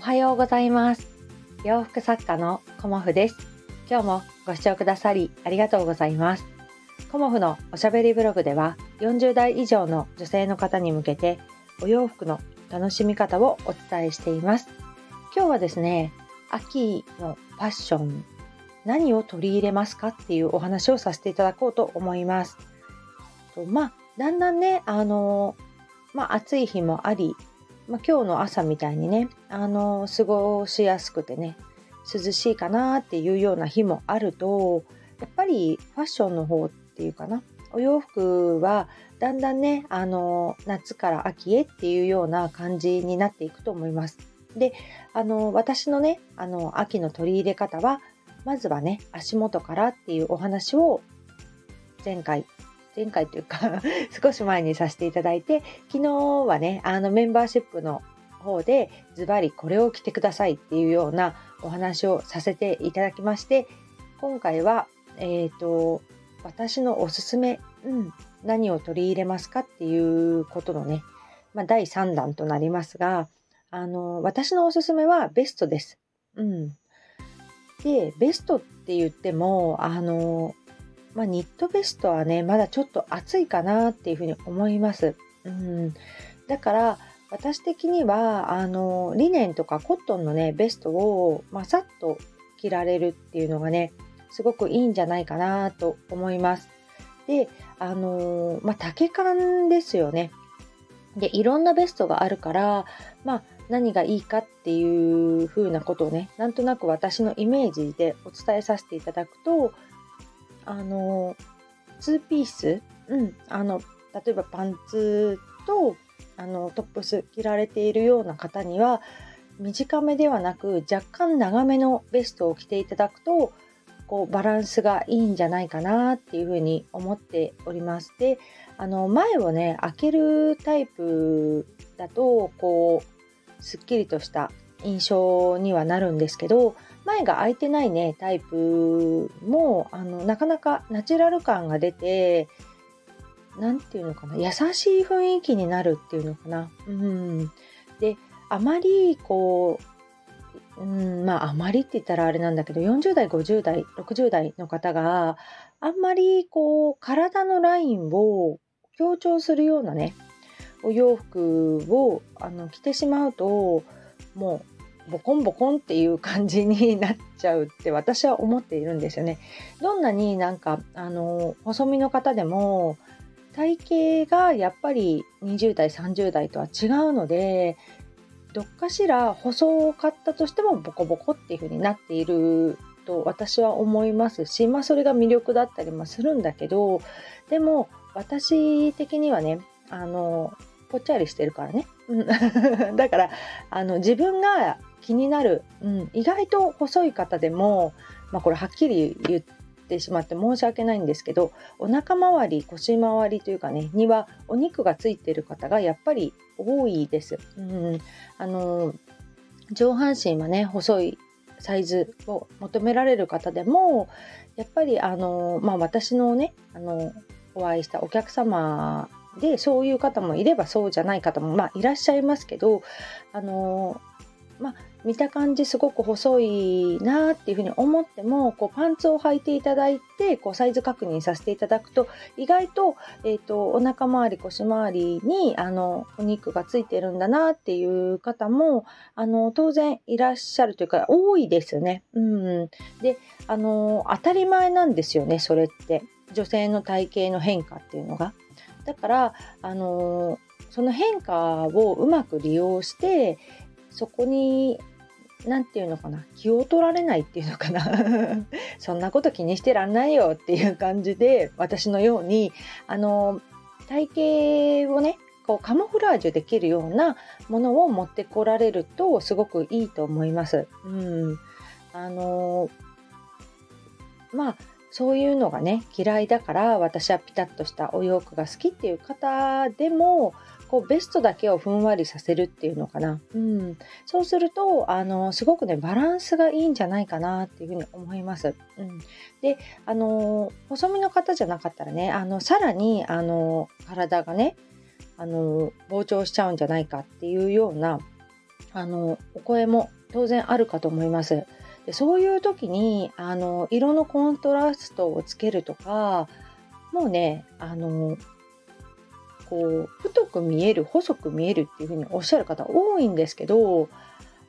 おはようございます。洋服作家のコモフです。今日もご視聴くださりありがとうございます。コモフのおしゃべりブログでは40代以上の女性の方に向けてお洋服の楽しみ方をお伝えしています。今日はですね秋のファッション何を取り入れますかっていうお話をさせていただこうと思います。とまあだんだんねあのまあ暑い日もありまあ、今日の朝みたいにね、あの過ごしやすくてね涼しいかなっていうような日もあるとやっぱりファッションの方っていうかなお洋服はだんだんねあの夏から秋へっていうような感じになっていくと思います。であの私のねあの秋の取り入れ方はまずはね足元からっていうお話を前回前回というか 少し前にさせていただいて昨日はねあのメンバーシップの方でズバリこれを着てくださいっていうようなお話をさせていただきまして今回はえっ、ー、と私のおすすめ、うん、何を取り入れますかっていうことのね、まあ、第3弾となりますがあの私のおすすめはベストです。うん、でベストって言ってもあのまあ、ニットベストはねまだちょっと暑いかなっていうふうに思います。うん、だから私的にはあのリネンとかコットンのねベストを、まあ、さっと着られるっていうのがねすごくいいんじゃないかなと思います。であのまあ、丈感ですよね。でいろんなベストがあるからまあ何がいいかっていう風なことをねなんとなく私のイメージでお伝えさせていただくとあの2ピース、うん、あの例えばパンツとあのトップス着られているような方には短めではなく若干長めのベストを着ていただくとこうバランスがいいんじゃないかなっていうふうに思っております。であの前をね開けるタイプだとこうすっきりとした印象にはなるんですけど前が開いてないねタイプもあのなかなかナチュラル感が出て何て言うのかな優しい雰囲気になるっていうのかな。うん、であまりこう、うん、まああまりって言ったらあれなんだけど40代50代60代の方があんまりこう体のラインを強調するようなねお洋服をあの着てしまうともうボコンボコンっていう感じになっちゃうって私は思っているんですよね。どんなになんかあの細身の方でも体型がやっぱり20代30代とは違うのでどっかしら細かったとしてもボコボコっていう風になっていると私は思いますしまあそれが魅力だったりもするんだけどでも私的にはねあのぽっちゃりしてるからね。だからあの自分が気になる、うん、意外と細い方でも、まあ、これはっきり言ってしまって申し訳ないんですけどお腹周り腰周りというかねにはお肉がついてる方がやっぱり多いです。うん、あの上半身はね細いサイズを求められる方でもやっぱりあの、まあ、私のねあのお会いしたお客様でそういう方もいればそうじゃない方も、まあ、いらっしゃいますけどあのまあ、見た感じすごく細いなっていうふうに思ってもこうパンツを履いていただいてこうサイズ確認させていただくと意外と,、えーと、お腹周り腰周りにあのお肉がついてるんだなっていう方もあの当然いらっしゃるというか多いですね。うん、であの当たり前なんですよねそれって女性の体型の変化っていうのが。だからあのその変化をうまく利用してそこに何て言うのかな気を取られないっていうのかな そんなこと気にしてらんないよっていう感じで私のようにあの体型をねこうカモフラージュできるようなものを持ってこられるとすごくいいと思います。うん、あのまあそういうのがね嫌いだから私はピタッとしたお洋服が好きっていう方でもこうベストだけをふんわりさせるっていうのかな、うん、そうするとあのすごくねバランスがいいんじゃないかなっていうふうに思います。うん、であの細身の方じゃなかったらねあのさらにあの体がねあの膨張しちゃうんじゃないかっていうようなあのお声も当然あるかと思います。でそういう時にあの色のコントラストをつけるとかもうねあのこう太く見える細く見えるっていうふうにおっしゃる方多いんですけど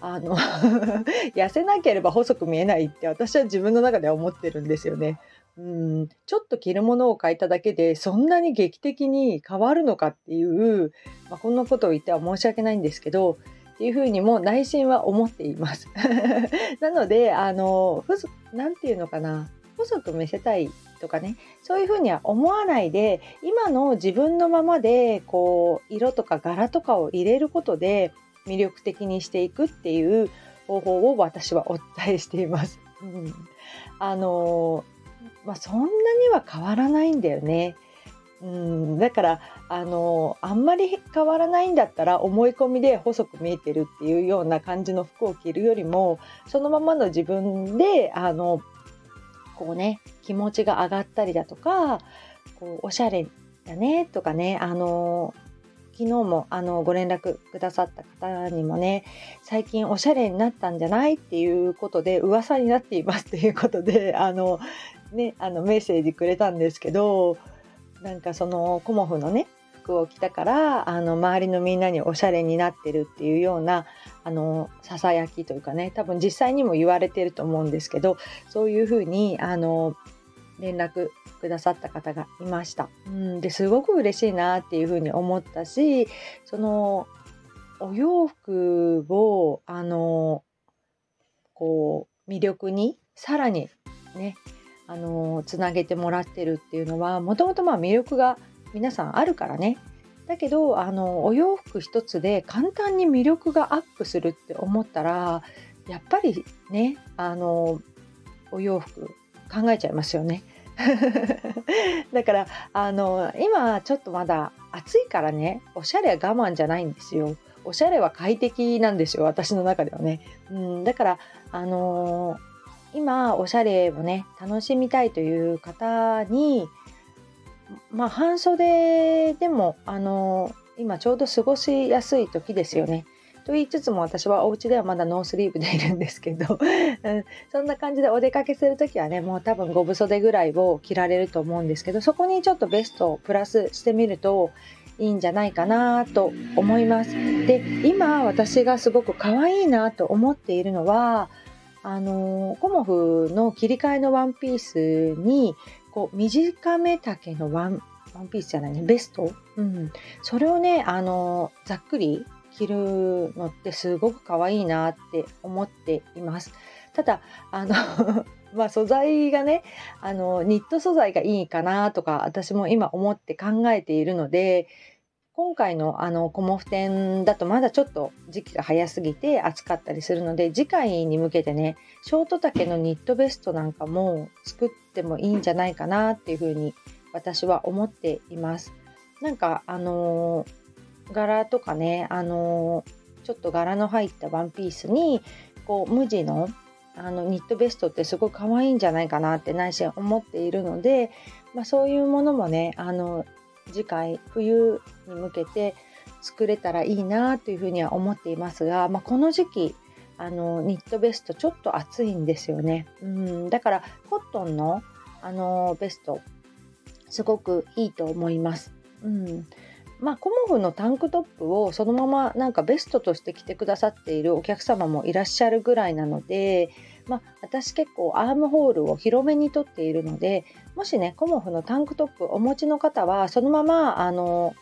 あの 痩せなければ細く見えないって私は自分の中では思ってるんですよね。うんちょっと着るものを変えただけでそんなに劇的に変わるのかっていう、まあ、こんなことを言っては申し訳ないんですけどっていうふうにも内心は思っています。なのであの何て言うのかな細く見せたいとかねそういうふうには思わないで今の自分のままでこう色とか柄とかを入れることで魅力的にしていくっていう方法を私はお伝えしています。うん、あのまあ、そんなには変わらないんだよね。うん、だからあのあんまり変わらないんだったら思い込みで細く見えてるっていうような感じの服を着るよりもそのままの自分であのこうね気持ちが上がったりだとかこうおしゃれだねとかねあの昨日もあのご連絡くださった方にもね最近おしゃれになったんじゃない？っていうことで噂になっていますっていうことであのねあのメッセージくれたんですけどなんかそのコモフのね服を着たからあの周りのみんなにおしゃれになってるっていうようなあのささやきというかね多分実際にも言われてると思うんですけどそういうふうにあの連絡くださった方がいました。うん、ですごく嬉しいなっていうふうに思ったしそのお洋服をあのこう魅力にさらにねあのつなげてもらってるっていうのはもともとまあ魅力が皆さんあるからねだけどあのお洋服一つで簡単に魅力がアップするって思ったらやっぱりねあのお洋服考えちゃいますよね。だからあの今ちょっとまだ暑いからねおしゃれは我慢じゃないんですよ。おしゃれは快適なんですよ私の中ではね。うん、だからあの今おしゃれをね楽しみたいという方にまあ半袖でもあの今ちょうど過ごしやすい時ですよね。と言いつつも私はお家ではまだノースリーブでいるんですけど、うん、そんな感じでお出かけする時はねもう多分5分袖ぐらいを着られると思うんですけどそこにちょっとベストをプラスしてみるといいんじゃないかなと思います。で今私がすごく可愛いなと思っているのはあのコモフの切り替えのワンピースにこう短め丈のワンワンピースじゃないねベスト、うん、それをねあのざっくり着るのってすごく可愛いなって思っています。ただあの まあ素材がねあのニット素材がいいかなとか私も今思って考えているので今回のあのコモフ展だとまだちょっと時期が早すぎて暑かったりするので次回に向けてねショート丈のニットベストなんかも作ってもいいんじゃないかなっていうふうに私は思っています。なんかあのー、柄とかねあのー、ちょっと柄の入ったワンピースにこう無地のあのニットベストってすごい可愛いんじゃないかなって内心思っているので、まあ、そういうものもねあの次回冬に向けて作れたらいいなというふうには思っていますが、まあ、この時期あのニットベストちょっと暑いんですよね。うんだからコットンのあのベストすごくいいと思います。うんまあ、コモフのタンクトップをそのままなんかベストとして着てくださっているお客様もいらっしゃるぐらいなので、まあ、私結構アームホールを広めにとっているのでもしねコモフのタンクトップお持ちの方はそのままあの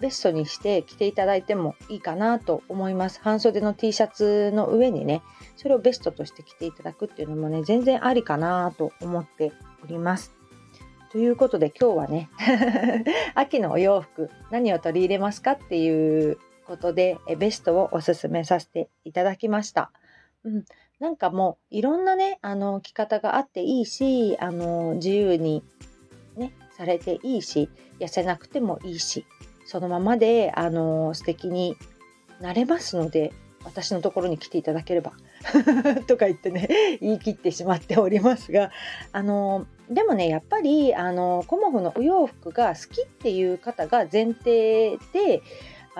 ベストにして着ていただいてもいいかなと思います。半袖の T シャツの上にねそれをベストとして着ていただくっていうのもね全然ありかなと思っております。ということで今日はね 秋のお洋服何を取り入れますかっていうことでベストをおすすめさせていただきました。うん、なんかもういろんなねあの着方があっていいしあの自由にねされていいし痩せなくてもいいしそのままであの素敵になれますので私のところに来ていただければ とか言ってね 言い切ってしまっておりますがあのでもねやっぱりあのコモフのお洋服が好きっていう方が前提で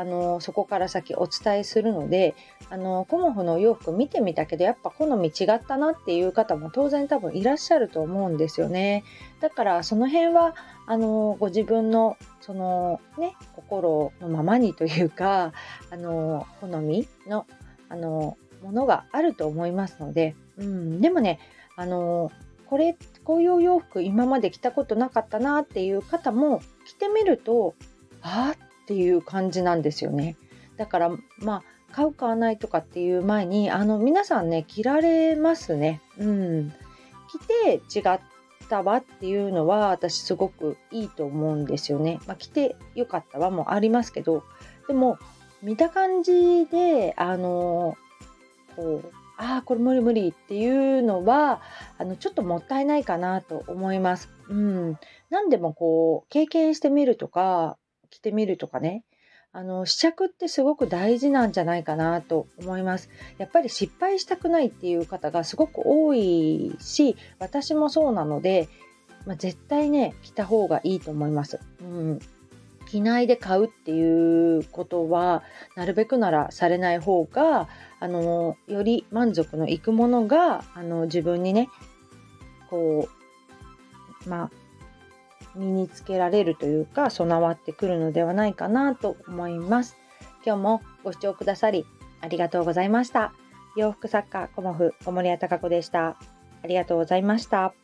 あのそこから先お伝えするのであのコモフのお洋服見てみたけどやっぱ好み違ったなっていう方も当然多分いらっしゃると思うんですよね。だからその辺はあのご自分のそのね心のままにというかあの好みのあのものがあると思いますので、うん、でもねあのこれこういうお洋服今まで着たことなかったなっていう方も着てみるとあっていう感じなんですよね。だからまあ買う買わないとかっていう前にあの皆さんね着られますね。うん。着て違ったわっていうのは私すごくいいと思うんですよね。まあ、着てよかったわもありますけどでも見た感じであのこうああこれ無理無理っていうのはあのちょっともったいないかなと思います。うん、何でもこう経験してみるとか着てみるとかねあの試着ってすごく大事なんじゃないかなと思います。やっぱり失敗したくないっていう方がすごく多いし私もそうなので、まあ、絶対ね着た方がいいと思います。うん着ないで買うっていうことはなるべくならされない方があのより満足のいくものがあの自分にねこうまあ身につけられるというか備わってくるのではないかなと思います。今日もご視聴くださりありがとうございました。洋服作家コモフ小森屋隆子でした。ありがとうございました。